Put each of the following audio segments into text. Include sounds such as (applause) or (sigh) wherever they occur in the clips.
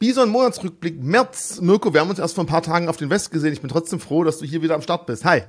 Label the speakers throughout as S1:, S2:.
S1: Bison Monatsrückblick März. Mirko, wir haben uns erst vor ein paar Tagen auf den West gesehen. Ich bin trotzdem froh, dass du hier wieder am Start bist. Hi.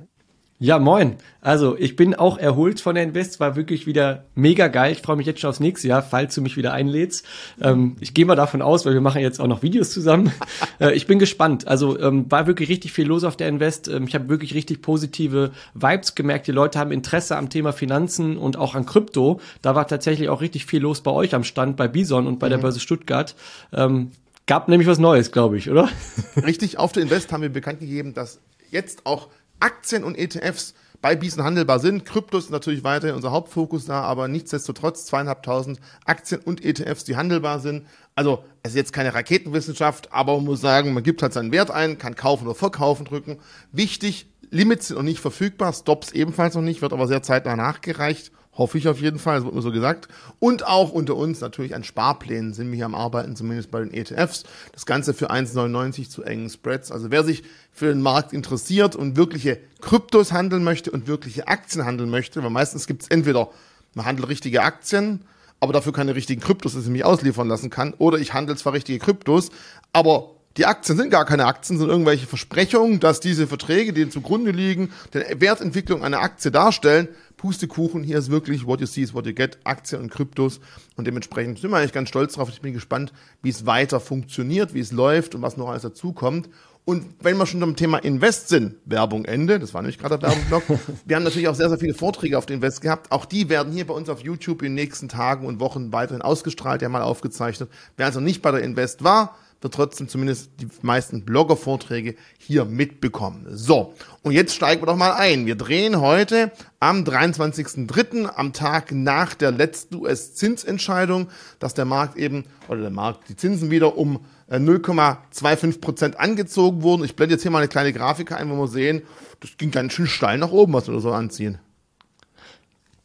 S2: Ja, moin. Also ich bin auch erholt von der Invest, war wirklich wieder mega geil. Ich freue mich jetzt schon aufs nächste Jahr, falls du mich wieder einlädst. Ähm, ich gehe mal davon aus, weil wir machen jetzt auch noch Videos zusammen. (laughs) äh, ich bin gespannt. Also ähm, war wirklich richtig viel los auf der Invest. Ähm, ich habe wirklich richtig positive Vibes gemerkt. Die Leute haben Interesse am Thema Finanzen und auch an Krypto. Da war tatsächlich auch richtig viel los bei euch am Stand, bei Bison und bei mhm. der Börse Stuttgart. Ähm, gab nämlich was Neues, glaube ich, oder? (laughs)
S1: Richtig, auf der Invest haben wir bekannt gegeben, dass jetzt auch Aktien und ETFs bei Bison handelbar sind. Kryptos ist natürlich weiterhin unser Hauptfokus da, aber nichtsdestotrotz zweieinhalbtausend Aktien und ETFs, die handelbar sind. Also es ist jetzt keine Raketenwissenschaft, aber man muss sagen, man gibt halt seinen Wert ein, kann kaufen oder verkaufen drücken. Wichtig, Limits sind noch nicht verfügbar, Stops ebenfalls noch nicht, wird aber sehr zeitnah nachgereicht. Hoffe ich auf jeden Fall, das wird mir so gesagt. Und auch unter uns natürlich an Sparplänen sind wir hier am Arbeiten, zumindest bei den ETFs. Das Ganze für 1,99 zu engen Spreads. Also wer sich für den Markt interessiert und wirkliche Kryptos handeln möchte und wirkliche Aktien handeln möchte, weil meistens gibt es entweder, man handelt richtige Aktien, aber dafür keine richtigen Kryptos, dass ich mich ausliefern lassen kann, oder ich handle zwar richtige Kryptos, aber die Aktien sind gar keine Aktien, sind irgendwelche Versprechungen, dass diese Verträge, die zugrunde liegen, die Wertentwicklung einer Aktie darstellen. Pustekuchen, hier ist wirklich what you see is what you get, Aktien und Kryptos. Und dementsprechend sind wir eigentlich ganz stolz drauf. Ich bin gespannt, wie es weiter funktioniert, wie es läuft und was noch alles dazukommt. Und wenn wir schon beim Thema Invest sind, Werbung Ende, das war nämlich gerade der Werbeblock. (laughs) wir haben natürlich auch sehr, sehr viele Vorträge auf den Invest gehabt. Auch die werden hier bei uns auf YouTube in den nächsten Tagen und Wochen weiterhin ausgestrahlt, ja mal aufgezeichnet. Wer also nicht bei der Invest war, wird trotzdem zumindest die meisten Blogger-Vorträge hier mitbekommen. So, und jetzt steigen wir doch mal ein. Wir drehen heute am 23.03., am Tag nach der letzten US-Zinsentscheidung, dass der Markt eben, oder der Markt, die Zinsen wieder um 0,25 äh, Prozent angezogen wurden. Ich blende jetzt hier mal eine kleine Grafik ein, wo wir sehen, das ging ganz schön steil nach oben, was wir so anziehen.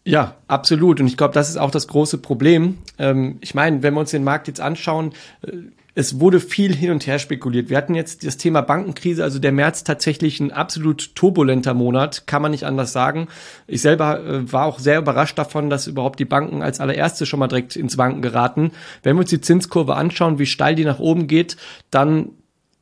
S2: Ja, absolut. Und ich glaube, das ist auch das große Problem. Ähm, ich meine, wenn wir uns den Markt jetzt anschauen, äh, es wurde viel hin und her spekuliert. Wir hatten jetzt das Thema Bankenkrise, also der März tatsächlich ein absolut turbulenter Monat, kann man nicht anders sagen. Ich selber äh, war auch sehr überrascht davon, dass überhaupt die Banken als allererste schon mal direkt ins Wanken geraten. Wenn wir uns die Zinskurve anschauen, wie steil die nach oben geht, dann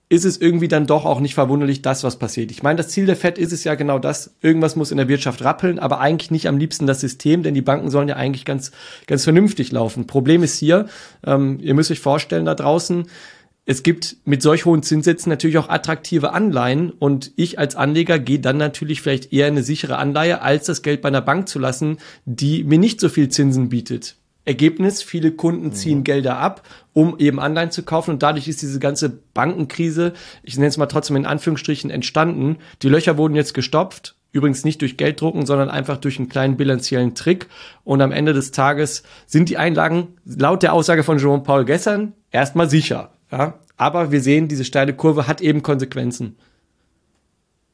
S2: ist es irgendwie dann doch auch nicht verwunderlich, das, was passiert. Ich meine, das Ziel der FED ist es ja genau das, irgendwas muss in der Wirtschaft rappeln, aber eigentlich nicht am liebsten das System, denn die Banken sollen ja eigentlich ganz, ganz vernünftig laufen. Problem ist hier, ähm, ihr müsst euch vorstellen da draußen, es gibt mit solch hohen Zinssätzen natürlich auch attraktive Anleihen und ich als Anleger gehe dann natürlich vielleicht eher eine sichere Anleihe, als das Geld bei einer Bank zu lassen, die mir nicht so viel Zinsen bietet. Ergebnis, viele Kunden ziehen mhm. Gelder ab, um eben Anleihen zu kaufen und dadurch ist diese ganze Bankenkrise, ich nenne es mal trotzdem in Anführungsstrichen, entstanden. Die Löcher wurden jetzt gestopft, übrigens nicht durch Gelddrucken, sondern einfach durch einen kleinen bilanziellen Trick und am Ende des Tages sind die Einlagen laut der Aussage von Jerome Paul gestern erstmal sicher. Ja? Aber wir sehen, diese steile Kurve hat eben Konsequenzen.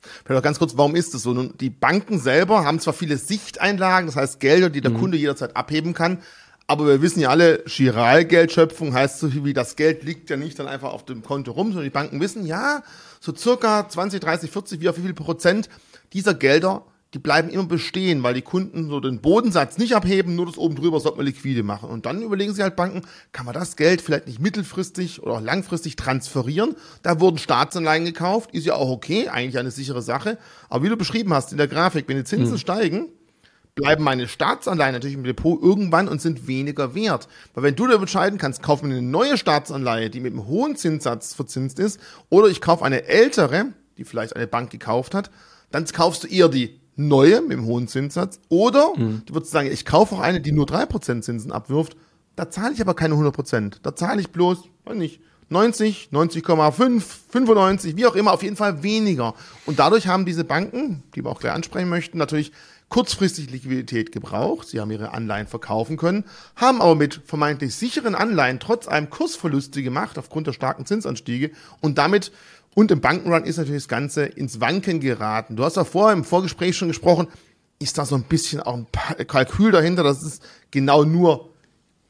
S1: Vielleicht noch ganz kurz, warum ist das so? Nun, die Banken selber haben zwar viele Sichteinlagen, das heißt Gelder, die der mhm. Kunde jederzeit abheben kann, aber wir wissen ja alle, Chiralgeldschöpfung heißt so viel wie das Geld liegt ja nicht dann einfach auf dem Konto rum, sondern die Banken wissen, ja, so circa 20, 30, 40, wie auf wie viel Prozent dieser Gelder, die bleiben immer bestehen, weil die Kunden so den Bodensatz nicht abheben, nur das oben drüber sollte man liquide machen. Und dann überlegen sich halt Banken, kann man das Geld vielleicht nicht mittelfristig oder auch langfristig transferieren? Da wurden Staatsanleihen gekauft, ist ja auch okay, eigentlich eine sichere Sache. Aber wie du beschrieben hast in der Grafik, wenn die Zinsen mhm. steigen, bleiben meine Staatsanleihen natürlich im Depot irgendwann und sind weniger wert. Weil wenn du da entscheiden kannst, kauf mir eine neue Staatsanleihe, die mit einem hohen Zinssatz verzinst ist, oder ich kaufe eine ältere, die vielleicht eine Bank gekauft hat, dann kaufst du eher die neue mit dem hohen Zinssatz, oder mhm. du würdest sagen, ich kaufe auch eine, die nur 3% Zinsen abwirft, da zahle ich aber keine 100%. Da zahle ich bloß, weiß nicht, 90, 90,5, 95, wie auch immer, auf jeden Fall weniger. Und dadurch haben diese Banken, die wir auch gleich ansprechen möchten, natürlich kurzfristig Liquidität gebraucht. Sie haben ihre Anleihen verkaufen können, haben aber mit vermeintlich sicheren Anleihen trotz einem Kursverluste gemacht aufgrund der starken Zinsanstiege und damit und im Bankenrun ist natürlich das Ganze ins Wanken geraten. Du hast ja vorher im Vorgespräch schon gesprochen, ist da so ein bisschen auch ein Kalkül dahinter, dass es genau nur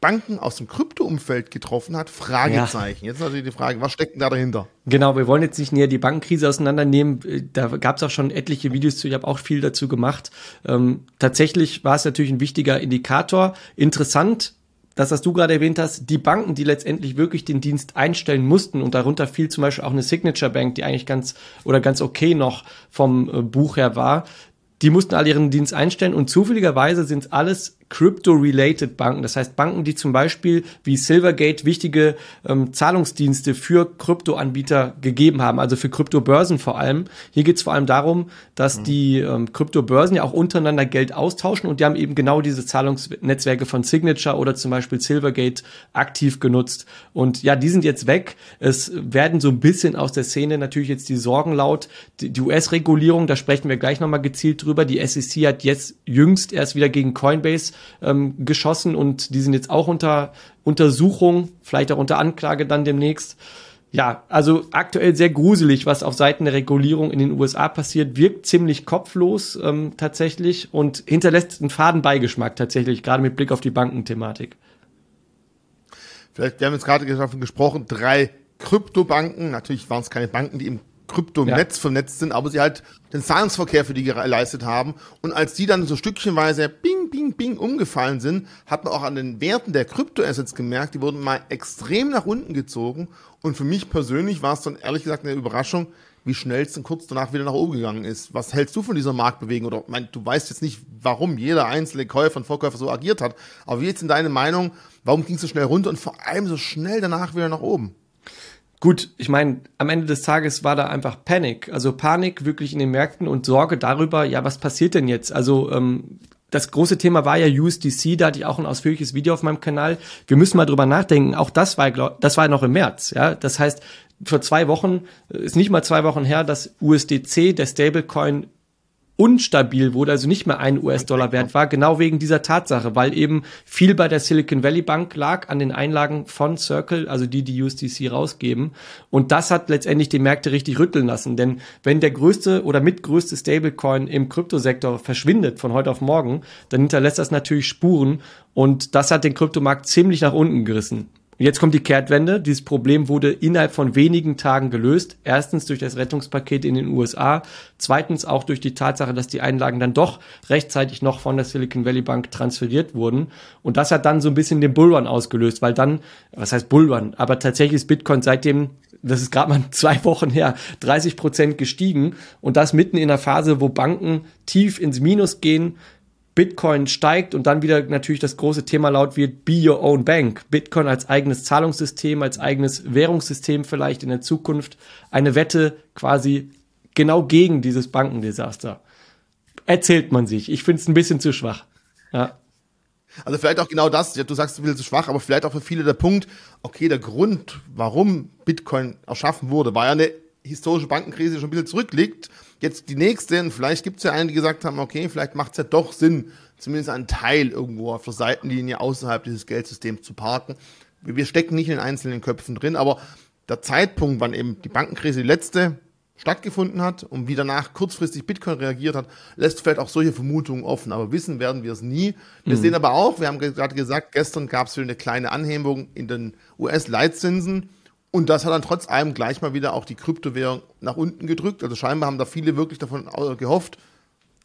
S1: Banken aus dem Krypto-Umfeld getroffen hat? Fragezeichen. Ja. Jetzt natürlich die Frage, was steckt denn da dahinter?
S2: Genau, wir wollen jetzt nicht näher die Bankenkrise auseinandernehmen. Da gab es auch schon etliche Videos zu. Ich habe auch viel dazu gemacht. Ähm, tatsächlich war es natürlich ein wichtiger Indikator. Interessant das, was du gerade erwähnt hast, die Banken, die letztendlich wirklich den Dienst einstellen mussten und darunter fiel zum Beispiel auch eine Signature Bank, die eigentlich ganz oder ganz okay noch vom äh, Buch her war, die mussten alle ihren Dienst einstellen und zufälligerweise sind es alles Crypto-related Banken. Das heißt Banken, die zum Beispiel wie Silvergate wichtige ähm, Zahlungsdienste für Kryptoanbieter gegeben haben, also für Kryptobörsen vor allem. Hier geht es vor allem darum, dass mhm. die ähm, Kryptobörsen ja auch untereinander Geld austauschen und die haben eben genau diese Zahlungsnetzwerke von Signature oder zum Beispiel Silvergate aktiv genutzt. Und ja, die sind jetzt weg. Es werden so ein bisschen aus der Szene natürlich jetzt die Sorgen laut. Die, die US-Regulierung, da sprechen wir gleich nochmal gezielt drüber. Die SEC hat jetzt jüngst erst wieder gegen Coinbase ähm, geschossen und die sind jetzt auch unter Untersuchung, vielleicht auch unter Anklage dann demnächst. Ja, also aktuell sehr gruselig, was auf Seiten der Regulierung in den USA passiert, wirkt ziemlich kopflos ähm, tatsächlich und hinterlässt einen faden Beigeschmack tatsächlich, gerade mit Blick auf die Bankenthematik.
S1: Vielleicht, wir haben jetzt gerade davon gesprochen, drei Kryptobanken, natürlich waren es keine Banken, die im Kryptonetz ja. vernetzt sind, aber sie halt den Zahlungsverkehr für die geleistet haben. Und als die dann so stückchenweise bing, bing, bing umgefallen sind, hat man auch an den Werten der Kryptoassets gemerkt, die wurden mal extrem nach unten gezogen. Und für mich persönlich war es dann ehrlich gesagt eine Überraschung, wie schnell es dann kurz danach wieder nach oben gegangen ist. Was hältst du von dieser Marktbewegung? Oder mein, du weißt jetzt nicht, warum jeder einzelne Käufer und Verkäufer so agiert hat. Aber wie jetzt in deiner Meinung, warum ging es so schnell runter und vor allem so schnell danach wieder nach oben?
S2: Gut, ich meine, am Ende des Tages war da einfach Panik, also Panik wirklich in den Märkten und Sorge darüber, ja, was passiert denn jetzt? Also ähm, das große Thema war ja USDC, da hatte ich auch ein ausführliches Video auf meinem Kanal. Wir müssen mal drüber nachdenken. Auch das war, glaub, das war noch im März. Ja, das heißt, vor zwei Wochen ist nicht mal zwei Wochen her, dass USDC, der Stablecoin unstabil wurde, also nicht mehr ein US-Dollar wert war, genau wegen dieser Tatsache, weil eben viel bei der Silicon Valley Bank lag an den Einlagen von Circle, also die, die USDC rausgeben. Und das hat letztendlich die Märkte richtig rütteln lassen, denn wenn der größte oder mitgrößte Stablecoin im Kryptosektor verschwindet von heute auf morgen, dann hinterlässt das natürlich Spuren und das hat den Kryptomarkt ziemlich nach unten gerissen. Und jetzt kommt die Kehrtwende. Dieses Problem wurde innerhalb von wenigen Tagen gelöst. Erstens durch das Rettungspaket in den USA. Zweitens auch durch die Tatsache, dass die Einlagen dann doch rechtzeitig noch von der Silicon Valley Bank transferiert wurden. Und das hat dann so ein bisschen den Bullrun ausgelöst, weil dann, was heißt Bullrun? Aber tatsächlich ist Bitcoin seitdem das ist gerade mal (laughs) zwei Wochen her, 30 Prozent gestiegen und das mitten in einer Phase, wo Banken tief ins Minus gehen, Bitcoin steigt und dann wieder natürlich das große Thema laut wird, be your own bank. Bitcoin als eigenes Zahlungssystem, als eigenes Währungssystem vielleicht in der Zukunft. Eine Wette quasi genau gegen dieses Bankendesaster. Erzählt man sich. Ich finde es ein bisschen zu schwach. Ja.
S1: Also vielleicht auch genau das, du sagst, du bist zu schwach, aber vielleicht auch für viele der Punkt, okay, der Grund, warum Bitcoin erschaffen wurde, war ja eine historische Bankenkrise, die schon ein bisschen zurückliegt Jetzt die nächste, und vielleicht gibt es ja einen, die gesagt haben, okay, vielleicht macht es ja doch Sinn, zumindest einen Teil irgendwo auf der Seitenlinie außerhalb dieses Geldsystems zu parken. Wir stecken nicht in den einzelnen Köpfen drin, aber der Zeitpunkt, wann eben die Bankenkrise die letzte stattgefunden hat und wie danach kurzfristig Bitcoin reagiert hat, lässt vielleicht auch solche Vermutungen offen. Aber wissen werden wir es nie. Wir mhm. sehen aber auch, wir haben gerade gesagt, gestern gab es wieder eine kleine Anhebung in den US-Leitzinsen. Und das hat dann trotz allem gleich mal wieder auch die Kryptowährung nach unten gedrückt. Also scheinbar haben da viele wirklich davon gehofft,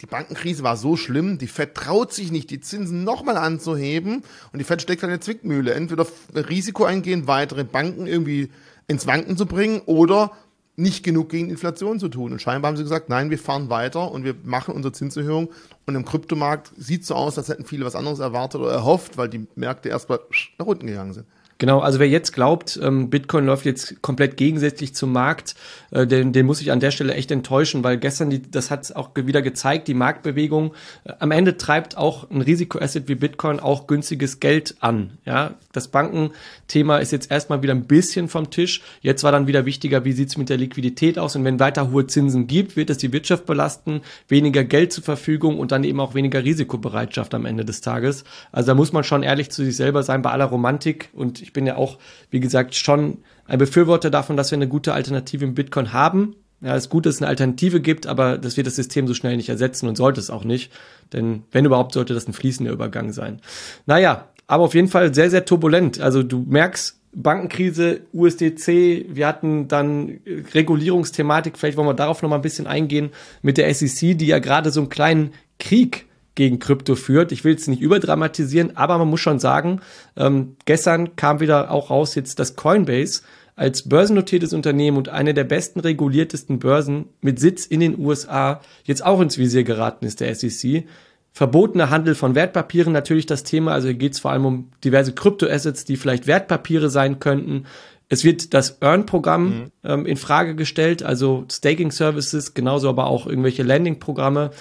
S1: die Bankenkrise war so schlimm, die Fed traut sich nicht, die Zinsen nochmal anzuheben und die Fed steckt an der Zwickmühle. Entweder Risiko eingehen, weitere Banken irgendwie ins Wanken zu bringen oder nicht genug gegen Inflation zu tun. Und scheinbar haben sie gesagt, nein, wir fahren weiter und wir machen unsere Zinserhöhung. Und im Kryptomarkt sieht so aus, als hätten viele was anderes erwartet oder erhofft, weil die Märkte erstmal nach unten gegangen sind.
S2: Genau, also wer jetzt glaubt, ähm, Bitcoin läuft jetzt komplett gegensätzlich zum Markt, äh, den, den muss ich an der Stelle echt enttäuschen, weil gestern, die, das hat auch wieder gezeigt, die Marktbewegung, äh, am Ende treibt auch ein Risikoasset wie Bitcoin auch günstiges Geld an. Ja, Das Bankenthema ist jetzt erstmal wieder ein bisschen vom Tisch. Jetzt war dann wieder wichtiger, wie sieht's mit der Liquidität aus und wenn weiter hohe Zinsen gibt, wird es die Wirtschaft belasten, weniger Geld zur Verfügung und dann eben auch weniger Risikobereitschaft am Ende des Tages. Also da muss man schon ehrlich zu sich selber sein bei aller Romantik und ich bin ja auch, wie gesagt, schon ein Befürworter davon, dass wir eine gute Alternative im Bitcoin haben. Ja, es ist gut, dass es eine Alternative gibt, aber das wird das System so schnell nicht ersetzen und sollte es auch nicht. Denn wenn überhaupt, sollte das ein fließender Übergang sein. Naja, aber auf jeden Fall sehr, sehr turbulent. Also du merkst, Bankenkrise, USDC, wir hatten dann Regulierungsthematik, vielleicht wollen wir darauf noch mal ein bisschen eingehen mit der SEC, die ja gerade so einen kleinen Krieg gegen Krypto führt. Ich will es nicht überdramatisieren, aber man muss schon sagen, ähm, gestern kam wieder auch raus jetzt, dass Coinbase als börsennotiertes Unternehmen und eine der besten reguliertesten Börsen mit Sitz in den USA jetzt auch ins Visier geraten ist, der SEC. Verbotener Handel von Wertpapieren natürlich das Thema. Also hier geht es vor allem um diverse Kryptoassets, die vielleicht Wertpapiere sein könnten. Es wird das Earn-Programm mhm. ähm, in Frage gestellt, also Staking-Services, genauso aber auch irgendwelche Landing-Programme.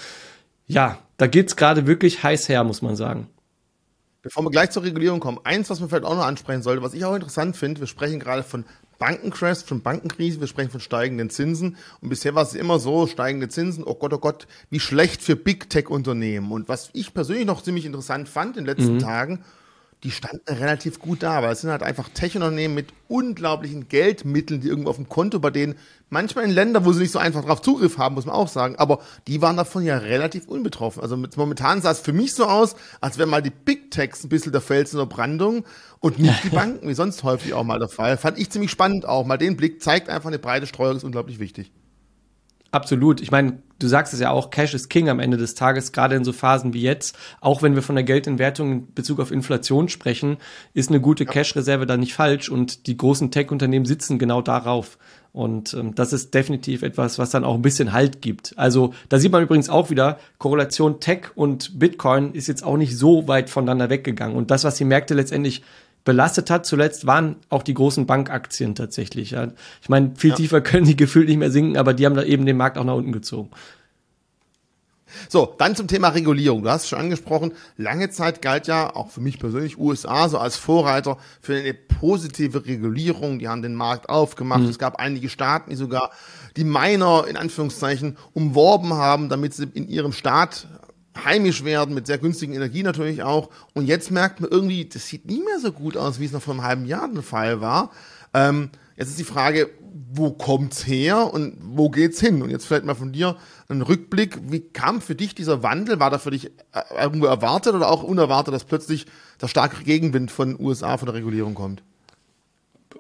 S2: Ja, da geht's gerade wirklich heiß her, muss man sagen.
S1: Bevor wir gleich zur Regulierung kommen, eins, was man vielleicht auch noch ansprechen sollte, was ich auch interessant finde, wir sprechen gerade von Bankencrash, von Bankenkrise, wir sprechen von steigenden Zinsen. Und bisher war es immer so, steigende Zinsen, oh Gott, oh Gott, wie schlecht für Big Tech-Unternehmen. Und was ich persönlich noch ziemlich interessant fand in den letzten mhm. Tagen, die standen relativ gut da, weil es sind halt einfach Tech-Unternehmen mit unglaublichen Geldmitteln, die irgendwo auf dem Konto bei denen, manchmal in Ländern, wo sie nicht so einfach drauf Zugriff haben, muss man auch sagen, aber die waren davon ja relativ unbetroffen. Also mit, momentan sah es für mich so aus, als wären mal die Big Techs ein bisschen der Fels in der Brandung und nicht die (laughs) Banken, wie sonst häufig auch mal der Fall. Fand ich ziemlich spannend auch. Mal den Blick zeigt einfach eine breite Streuung ist unglaublich wichtig.
S2: Absolut. Ich meine, du sagst es ja auch, Cash ist King am Ende des Tages, gerade in so Phasen wie jetzt. Auch wenn wir von der Geldentwertung in Bezug auf Inflation sprechen, ist eine gute. Cash-Reserve da nicht falsch und die großen Tech-Unternehmen sitzen genau darauf. Und ähm, das ist definitiv etwas, was dann auch ein bisschen Halt gibt. Also da sieht man übrigens auch wieder, Korrelation Tech und Bitcoin ist jetzt auch nicht so weit voneinander weggegangen. Und das, was die Märkte letztendlich belastet hat zuletzt, waren auch die großen Bankaktien tatsächlich. Ja. Ich meine, viel ja. tiefer können die gefühlt nicht mehr sinken, aber die haben da eben den Markt auch nach unten gezogen.
S1: So, dann zum Thema Regulierung. Du hast es schon angesprochen, lange Zeit galt ja, auch für mich persönlich, USA so als Vorreiter für eine positive Regulierung. Die haben den Markt aufgemacht. Mhm. Es gab einige Staaten, die sogar die Miner in Anführungszeichen umworben haben, damit sie in ihrem Staat heimisch werden, mit sehr günstigen Energie natürlich auch. Und jetzt merkt man irgendwie, das sieht nie mehr so gut aus, wie es noch vor einem halben Jahr der Fall war. Ähm, jetzt ist die Frage, wo kommt's her und wo geht's hin? Und jetzt vielleicht mal von dir ein Rückblick. Wie kam für dich dieser Wandel? War da für dich äh, irgendwo erwartet oder auch unerwartet, dass plötzlich der starke Gegenwind von USA von der Regulierung kommt?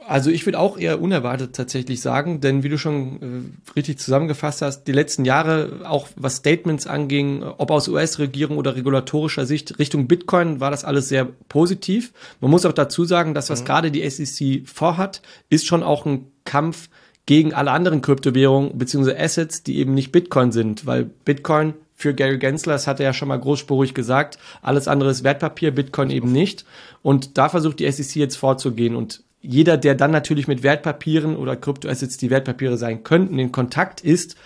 S2: Also ich würde auch eher unerwartet tatsächlich sagen, denn wie du schon äh, richtig zusammengefasst hast, die letzten Jahre, auch was Statements anging, ob aus US-Regierung oder regulatorischer Sicht Richtung Bitcoin, war das alles sehr positiv. Man muss auch dazu sagen, dass was mhm. gerade die SEC vorhat, ist schon auch ein Kampf gegen alle anderen Kryptowährungen bzw. Assets, die eben nicht Bitcoin sind, weil Bitcoin für Gary Gensler, das hat er ja schon mal großspurig gesagt, alles andere ist Wertpapier, Bitcoin eben nicht. Und da versucht die SEC jetzt vorzugehen und jeder, der dann natürlich mit Wertpapieren oder Kryptoassets, die Wertpapiere sein könnten, in Kontakt ist,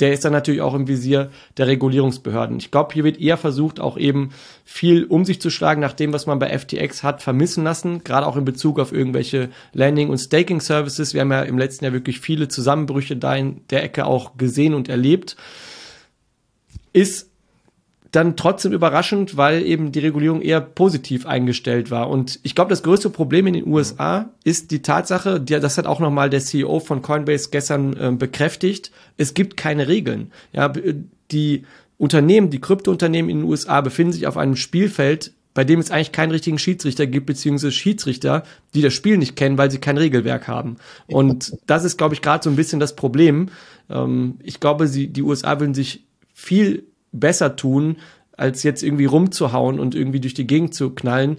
S2: der ist dann natürlich auch im Visier der Regulierungsbehörden. Ich glaube, hier wird eher versucht, auch eben viel um sich zu schlagen, nach dem, was man bei FTX hat vermissen lassen, gerade auch in Bezug auf irgendwelche Landing- und Staking-Services. Wir haben ja im letzten Jahr wirklich viele Zusammenbrüche da in der Ecke auch gesehen und erlebt. Ist dann trotzdem überraschend, weil eben die Regulierung eher positiv eingestellt war. Und ich glaube, das größte Problem in den USA ist die Tatsache, die, das hat auch nochmal der CEO von Coinbase gestern äh, bekräftigt, es gibt keine Regeln. Ja, die Unternehmen, die Kryptounternehmen in den USA befinden sich auf einem Spielfeld, bei dem es eigentlich keinen richtigen Schiedsrichter gibt, beziehungsweise Schiedsrichter, die das Spiel nicht kennen, weil sie kein Regelwerk haben. Und (laughs) das ist, glaube ich, gerade so ein bisschen das Problem. Ähm, ich glaube, sie, die USA würden sich viel besser tun, als jetzt irgendwie rumzuhauen und irgendwie durch die Gegend zu knallen.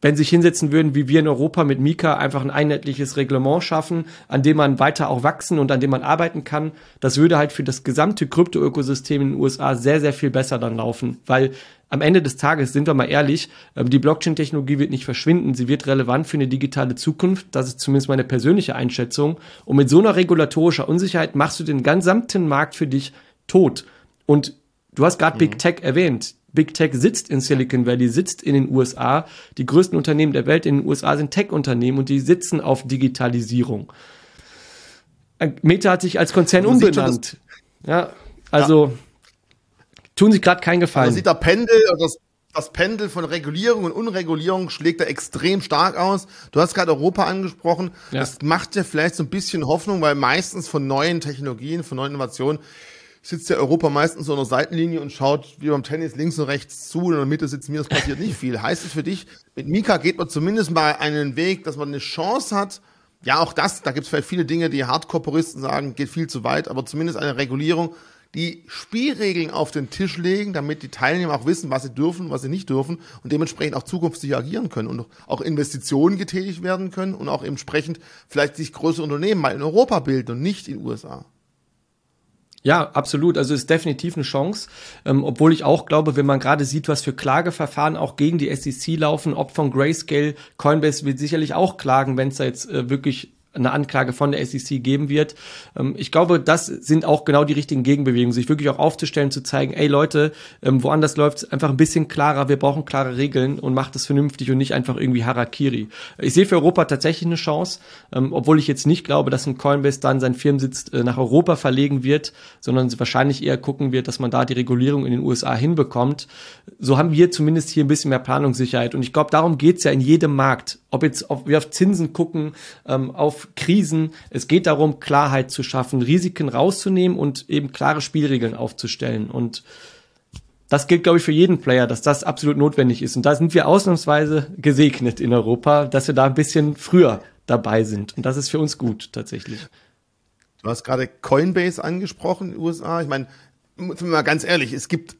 S2: Wenn sich hinsetzen würden, wie wir in Europa mit Mika, einfach ein einheitliches Reglement schaffen, an dem man weiter auch wachsen und an dem man arbeiten kann, das würde halt für das gesamte Krypto-Ökosystem in den USA sehr, sehr viel besser dann laufen. Weil am Ende des Tages, sind wir mal ehrlich, ähm, die Blockchain-Technologie wird nicht verschwinden, sie wird relevant für eine digitale Zukunft, das ist zumindest meine persönliche Einschätzung. Und mit so einer regulatorischer Unsicherheit machst du den gesamten Markt für dich tot. Und Du hast gerade mhm. Big Tech erwähnt. Big Tech sitzt in Silicon Valley, sitzt in den USA. Die größten Unternehmen der Welt in den USA sind Tech-Unternehmen und die sitzen auf Digitalisierung. Meta hat sich als Konzern also umbenannt. Ja, also ja. tun sich gerade keinen Gefallen. Man
S1: sieht da Pendel, das, das Pendel von Regulierung und Unregulierung schlägt da extrem stark aus. Du hast gerade Europa angesprochen. Ja. Das macht ja vielleicht so ein bisschen Hoffnung, weil meistens von neuen Technologien, von neuen Innovationen sitzt ja Europa meistens so an der Seitenlinie und schaut wie beim Tennis links und rechts zu und in der Mitte sitzt mir, es passiert nicht viel. Heißt es für dich, mit Mika geht man zumindest mal einen Weg, dass man eine Chance hat, ja auch das, da gibt es vielleicht viele Dinge, die Hardcore-Puristen sagen, geht viel zu weit, aber zumindest eine Regulierung, die Spielregeln auf den Tisch legen, damit die Teilnehmer auch wissen, was sie dürfen, was sie nicht dürfen und dementsprechend auch zukünftig agieren können und auch Investitionen getätigt werden können und auch entsprechend vielleicht sich größere Unternehmen mal in Europa bilden und nicht in den USA.
S2: Ja, absolut. Also ist definitiv eine Chance. Ähm, obwohl ich auch glaube, wenn man gerade sieht, was für Klageverfahren auch gegen die SEC laufen, ob von Grayscale, Coinbase wird sicherlich auch klagen, wenn es da jetzt äh, wirklich eine Anklage von der SEC geben wird. Ähm, ich glaube, das sind auch genau die richtigen Gegenbewegungen, sich wirklich auch aufzustellen, zu zeigen, ey Leute, ähm, woanders läuft einfach ein bisschen klarer, wir brauchen klare Regeln und macht es vernünftig und nicht einfach irgendwie Harakiri. Ich sehe für Europa tatsächlich eine Chance, ähm, obwohl ich jetzt nicht glaube, dass ein Coinbase dann seinen Firmensitz äh, nach Europa verlegen wird, sondern wahrscheinlich eher gucken wird, dass man da die Regulierung in den USA hinbekommt. So haben wir zumindest hier ein bisschen mehr Planungssicherheit und ich glaube, darum geht's ja in jedem Markt. Ob jetzt ob wir auf Zinsen gucken, auf Krisen. Es geht darum, Klarheit zu schaffen, Risiken rauszunehmen und eben klare Spielregeln aufzustellen. Und das gilt, glaube ich, für jeden Player, dass das absolut notwendig ist. Und da sind wir ausnahmsweise gesegnet in Europa, dass wir da ein bisschen früher dabei sind. Und das ist für uns gut, tatsächlich.
S1: Du hast gerade Coinbase angesprochen USA. Ich meine, mal ganz ehrlich, es gibt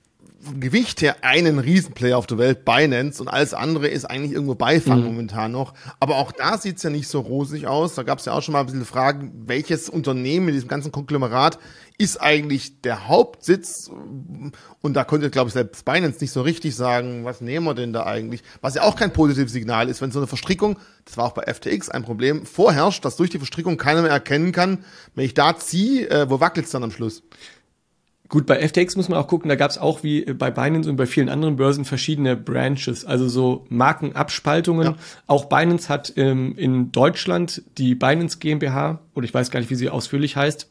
S1: Gewicht her einen Riesenplayer auf der Welt, Binance, und alles andere ist eigentlich irgendwo Beifang mhm. momentan noch. Aber auch da sieht's ja nicht so rosig aus. Da gab's ja auch schon mal ein bisschen Fragen, welches Unternehmen in diesem ganzen Konglomerat ist eigentlich der Hauptsitz? Und da konnte, glaube ich, selbst Binance nicht so richtig sagen, was nehmen wir denn da eigentlich? Was ja auch kein positives Signal ist, wenn so eine Verstrickung, das war auch bei FTX ein Problem, vorherrscht, dass durch die Verstrickung keiner mehr erkennen kann, wenn ich da ziehe, äh, wo wackelt's dann am Schluss?
S2: Gut, bei FTX muss man auch gucken, da gab es auch wie bei Binance und bei vielen anderen Börsen verschiedene Branches, also so Markenabspaltungen. Ja. Auch Binance hat ähm, in Deutschland die Binance GmbH, oder ich weiß gar nicht, wie sie ausführlich heißt,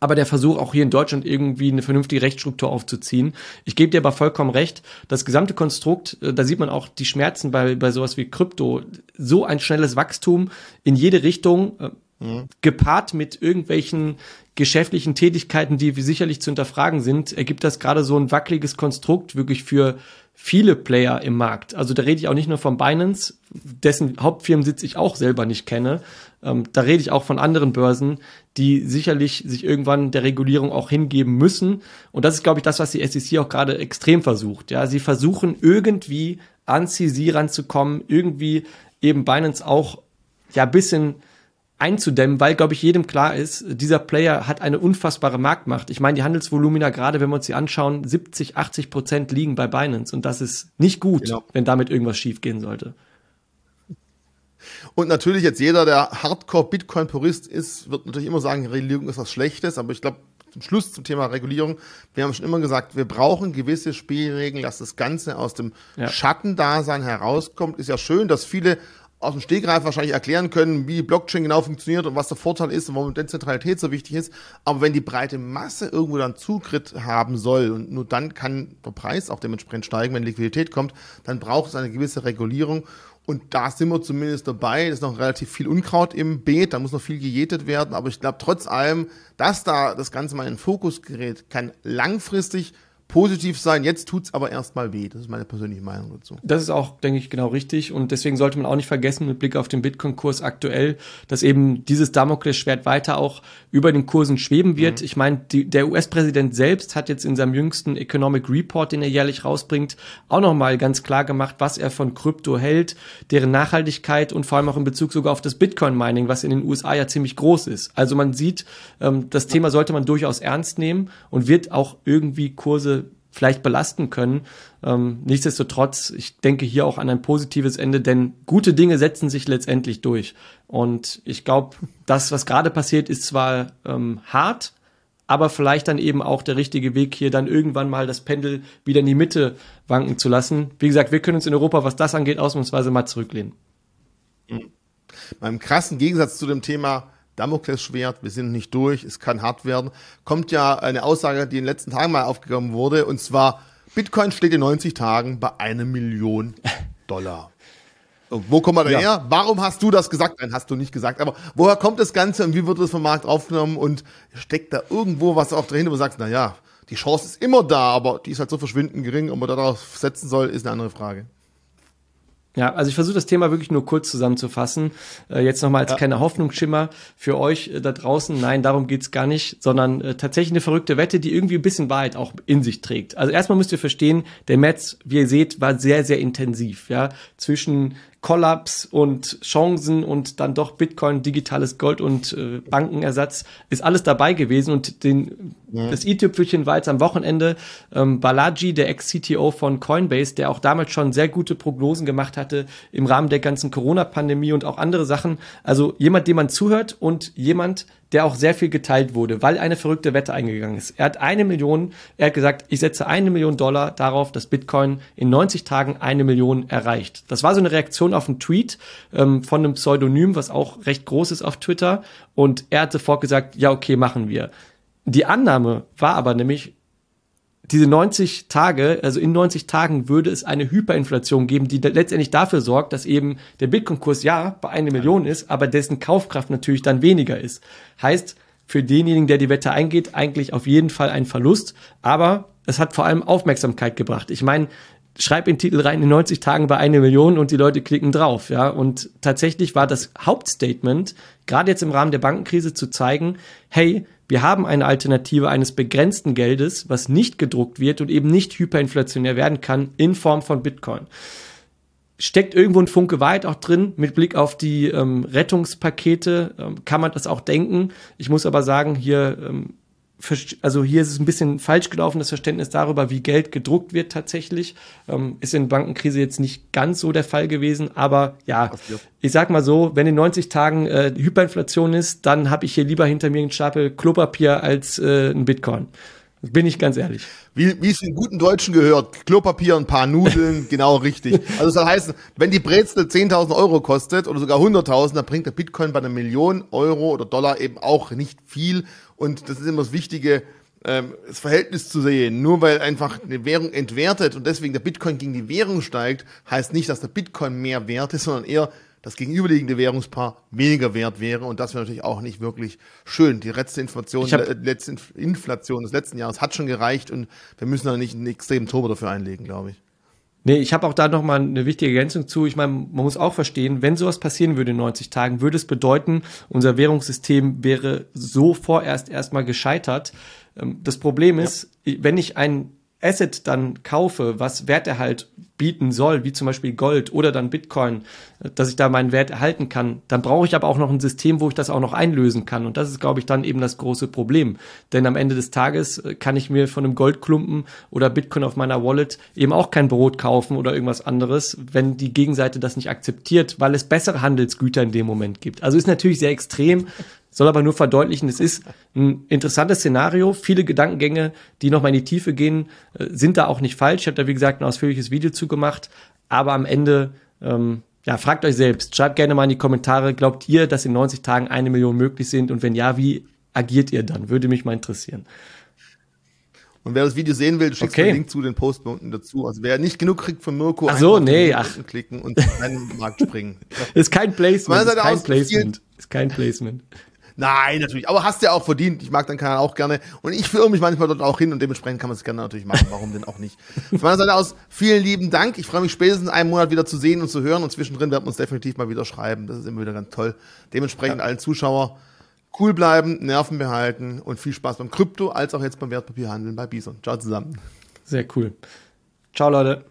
S2: aber der Versuch, auch hier in Deutschland irgendwie eine vernünftige Rechtsstruktur aufzuziehen. Ich gebe dir aber vollkommen recht, das gesamte Konstrukt, äh, da sieht man auch die Schmerzen bei, bei sowas wie Krypto, so ein schnelles Wachstum in jede Richtung, äh, gepaart mit irgendwelchen geschäftlichen Tätigkeiten, die sicherlich zu hinterfragen sind, ergibt das gerade so ein wackeliges Konstrukt wirklich für viele Player im Markt. Also da rede ich auch nicht nur von Binance, dessen Hauptfirmensitz ich auch selber nicht kenne. Ähm, da rede ich auch von anderen Börsen, die sicherlich sich irgendwann der Regulierung auch hingeben müssen. Und das ist, glaube ich, das, was die SEC auch gerade extrem versucht. Ja, sie versuchen irgendwie an CZ ranzukommen, irgendwie eben Binance auch ja bisschen einzudämmen, weil, glaube ich, jedem klar ist, dieser Player hat eine unfassbare Marktmacht. Ich meine, die Handelsvolumina, gerade wenn wir uns die anschauen, 70, 80 Prozent liegen bei Binance und das ist nicht gut, genau. wenn damit irgendwas schiefgehen sollte.
S1: Und natürlich jetzt jeder, der Hardcore-Bitcoin-Purist ist, wird natürlich immer sagen, Regulierung ist was Schlechtes, aber ich glaube, zum Schluss zum Thema Regulierung, wir haben schon immer gesagt, wir brauchen gewisse Spielregeln, dass das Ganze aus dem ja. Schattendasein herauskommt. Ist ja schön, dass viele aus dem Stegreif wahrscheinlich erklären können, wie Blockchain genau funktioniert und was der Vorteil ist und warum Dezentralität so wichtig ist. Aber wenn die breite Masse irgendwo dann Zugriff haben soll und nur dann kann der Preis auch dementsprechend steigen, wenn Liquidität kommt, dann braucht es eine gewisse Regulierung. Und da sind wir zumindest dabei. Es ist noch relativ viel Unkraut im Beet, da muss noch viel gejätet werden. Aber ich glaube trotz allem, dass da das Ganze mal in den Fokus gerät, kann langfristig positiv sein. Jetzt tut's aber erstmal weh. Das ist meine persönliche Meinung dazu.
S2: Das ist auch, denke ich, genau richtig. Und deswegen sollte man auch nicht vergessen, mit Blick auf den Bitcoin-Kurs aktuell, dass eben dieses Damoklesschwert weiter auch über den Kursen schweben wird. Mhm. Ich meine, der US-Präsident selbst hat jetzt in seinem jüngsten Economic Report, den er jährlich rausbringt, auch nochmal ganz klar gemacht, was er von Krypto hält, deren Nachhaltigkeit und vor allem auch in Bezug sogar auf das Bitcoin-Mining, was in den USA ja ziemlich groß ist. Also man sieht, ähm, das Thema sollte man durchaus ernst nehmen und wird auch irgendwie Kurse vielleicht belasten können. Ähm, nichtsdestotrotz, ich denke hier auch an ein positives Ende, denn gute Dinge setzen sich letztendlich durch. Und ich glaube, das, was gerade passiert, ist zwar ähm, hart, aber vielleicht dann eben auch der richtige Weg, hier dann irgendwann mal das Pendel wieder in die Mitte wanken zu lassen. Wie gesagt, wir können uns in Europa, was das angeht, ausnahmsweise mal zurücklehnen.
S1: Beim krassen Gegensatz zu dem Thema Damoklesschwert, wir sind nicht durch, es kann hart werden, kommt ja eine Aussage, die in den letzten Tagen mal aufgenommen wurde, und zwar, Bitcoin steht in 90 Tagen bei einer Million Dollar. wo kommen wir da ja. her? Warum hast du das gesagt? Nein, hast du nicht gesagt. Aber woher kommt das Ganze und wie wird das vom Markt aufgenommen? Und steckt da irgendwo was auch dahinter, wo du sagst, na ja, die Chance ist immer da, aber die ist halt so verschwindend gering. Ob man darauf setzen soll, ist eine andere Frage.
S2: Ja, also ich versuche das Thema wirklich nur kurz zusammenzufassen. Äh, jetzt nochmal als ja. kleiner Hoffnungsschimmer für euch äh, da draußen. Nein, darum geht's gar nicht, sondern äh, tatsächlich eine verrückte Wette, die irgendwie ein bisschen Wahrheit auch in sich trägt. Also erstmal müsst ihr verstehen, der Metz, wie ihr seht, war sehr, sehr intensiv. Ja, zwischen Kollaps und Chancen und dann doch Bitcoin, digitales Gold und äh, Bankenersatz ist alles dabei gewesen und den, das i-Tüpfelchen war jetzt am Wochenende ähm, Balaji, der Ex-CTO von Coinbase, der auch damals schon sehr gute Prognosen gemacht hatte im Rahmen der ganzen Corona-Pandemie und auch andere Sachen. Also jemand, dem man zuhört und jemand, der auch sehr viel geteilt wurde, weil eine verrückte Wette eingegangen ist. Er hat eine Million, er hat gesagt, ich setze eine Million Dollar darauf, dass Bitcoin in 90 Tagen eine Million erreicht. Das war so eine Reaktion auf einen Tweet ähm, von einem Pseudonym, was auch recht groß ist auf Twitter. Und er hat sofort gesagt, ja, okay, machen wir. Die Annahme war aber nämlich, diese 90 Tage, also in 90 Tagen würde es eine Hyperinflation geben, die letztendlich dafür sorgt, dass eben der Bitcoin-Kurs ja bei einer Million ist, aber dessen Kaufkraft natürlich dann weniger ist. Heißt, für denjenigen, der die Wette eingeht, eigentlich auf jeden Fall ein Verlust, aber es hat vor allem Aufmerksamkeit gebracht. Ich meine, schreib in den Titel rein, in 90 Tagen bei einer Million und die Leute klicken drauf, ja. Und tatsächlich war das Hauptstatement, gerade jetzt im Rahmen der Bankenkrise zu zeigen, hey, wir haben eine Alternative eines begrenzten Geldes, was nicht gedruckt wird und eben nicht hyperinflationär werden kann in Form von Bitcoin. Steckt irgendwo ein Funke Wahrheit auch drin, mit Blick auf die ähm, Rettungspakete ähm, kann man das auch denken. Ich muss aber sagen, hier ähm, also hier ist es ein bisschen falsch gelaufen, das Verständnis darüber, wie Geld gedruckt wird tatsächlich. Ähm, ist in Bankenkrise jetzt nicht ganz so der Fall gewesen, aber ja, ich sag mal so, wenn in 90 Tagen äh, Hyperinflation ist, dann habe ich hier lieber hinter mir einen Stapel Klopapier als äh, ein Bitcoin. Bin ich ganz ehrlich.
S1: Wie, wie es in guten Deutschen gehört, Klopapier, ein paar Nudeln, (laughs) genau richtig. Also das soll heißen, wenn die Brezel 10.000 Euro kostet oder sogar 100.000, dann bringt der Bitcoin bei einer Million Euro oder Dollar eben auch nicht viel. Und das ist immer das Wichtige, ähm, das Verhältnis zu sehen. Nur weil einfach eine Währung entwertet und deswegen der Bitcoin gegen die Währung steigt, heißt nicht, dass der Bitcoin mehr wert ist, sondern eher das gegenüberliegende Währungspaar weniger wert wäre. Und das wäre natürlich auch nicht wirklich schön. Die letzte Inflation, letzte Inflation des letzten Jahres hat schon gereicht und wir müssen da nicht einen extremen Turbo dafür einlegen, glaube ich.
S2: Nee, ich habe auch da noch mal eine wichtige Ergänzung zu. Ich meine, man muss auch verstehen, wenn sowas passieren würde in 90 Tagen, würde es bedeuten, unser Währungssystem wäre so vorerst erstmal gescheitert. Ähm, das Problem ist, ja. wenn ich ein Asset dann kaufe, was Werterhalt bieten soll, wie zum Beispiel Gold oder dann Bitcoin, dass ich da meinen Wert erhalten kann, dann brauche ich aber auch noch ein System, wo ich das auch noch einlösen kann. Und das ist, glaube ich, dann eben das große Problem. Denn am Ende des Tages äh, kann ich mir von einem Goldklumpen oder Bitcoin auf meiner Wallet eben auch kein Brot kaufen oder irgendwas anderes, wenn die Gegenseite das nicht akzeptiert, weil es bessere Handelsgüter in dem Moment gibt. Also ist natürlich sehr extrem, soll aber nur verdeutlichen, es ist ein interessantes Szenario. Viele Gedankengänge, die nochmal in die Tiefe gehen, äh, sind da auch nicht falsch. Ich habe da, wie gesagt, ein ausführliches Video zugemacht. Aber am Ende, ähm, ja, fragt euch selbst. Schreibt gerne mal in die Kommentare, glaubt ihr, dass in 90 Tagen eine Million möglich sind? Und wenn ja, wie agiert ihr dann? Würde mich mal interessieren.
S1: Und wer das Video sehen will, schickst okay. den Link zu den Posten unten dazu. Also wer nicht genug kriegt von Mirko,
S2: ach so, nee, ach.
S1: klicken und in einen Markt springen. (laughs)
S2: ist kein Placement. Ist kein Placement. Ist kein Placement.
S1: Nein, natürlich. Aber hast du ja auch verdient. Ich mag deinen Kanal auch gerne. Und ich führe mich manchmal dort auch hin und dementsprechend kann man es gerne natürlich machen. Warum denn auch nicht? Von meiner Seite aus vielen lieben Dank. Ich freue mich spätestens einen Monat wieder zu sehen und zu hören. Und zwischendrin werden wir uns definitiv mal wieder schreiben. Das ist immer wieder ganz toll. Dementsprechend ja. allen Zuschauer cool bleiben, Nerven behalten und viel Spaß beim Krypto als auch jetzt beim Wertpapierhandeln bei Bison. Ciao zusammen.
S2: Sehr cool. Ciao, Leute.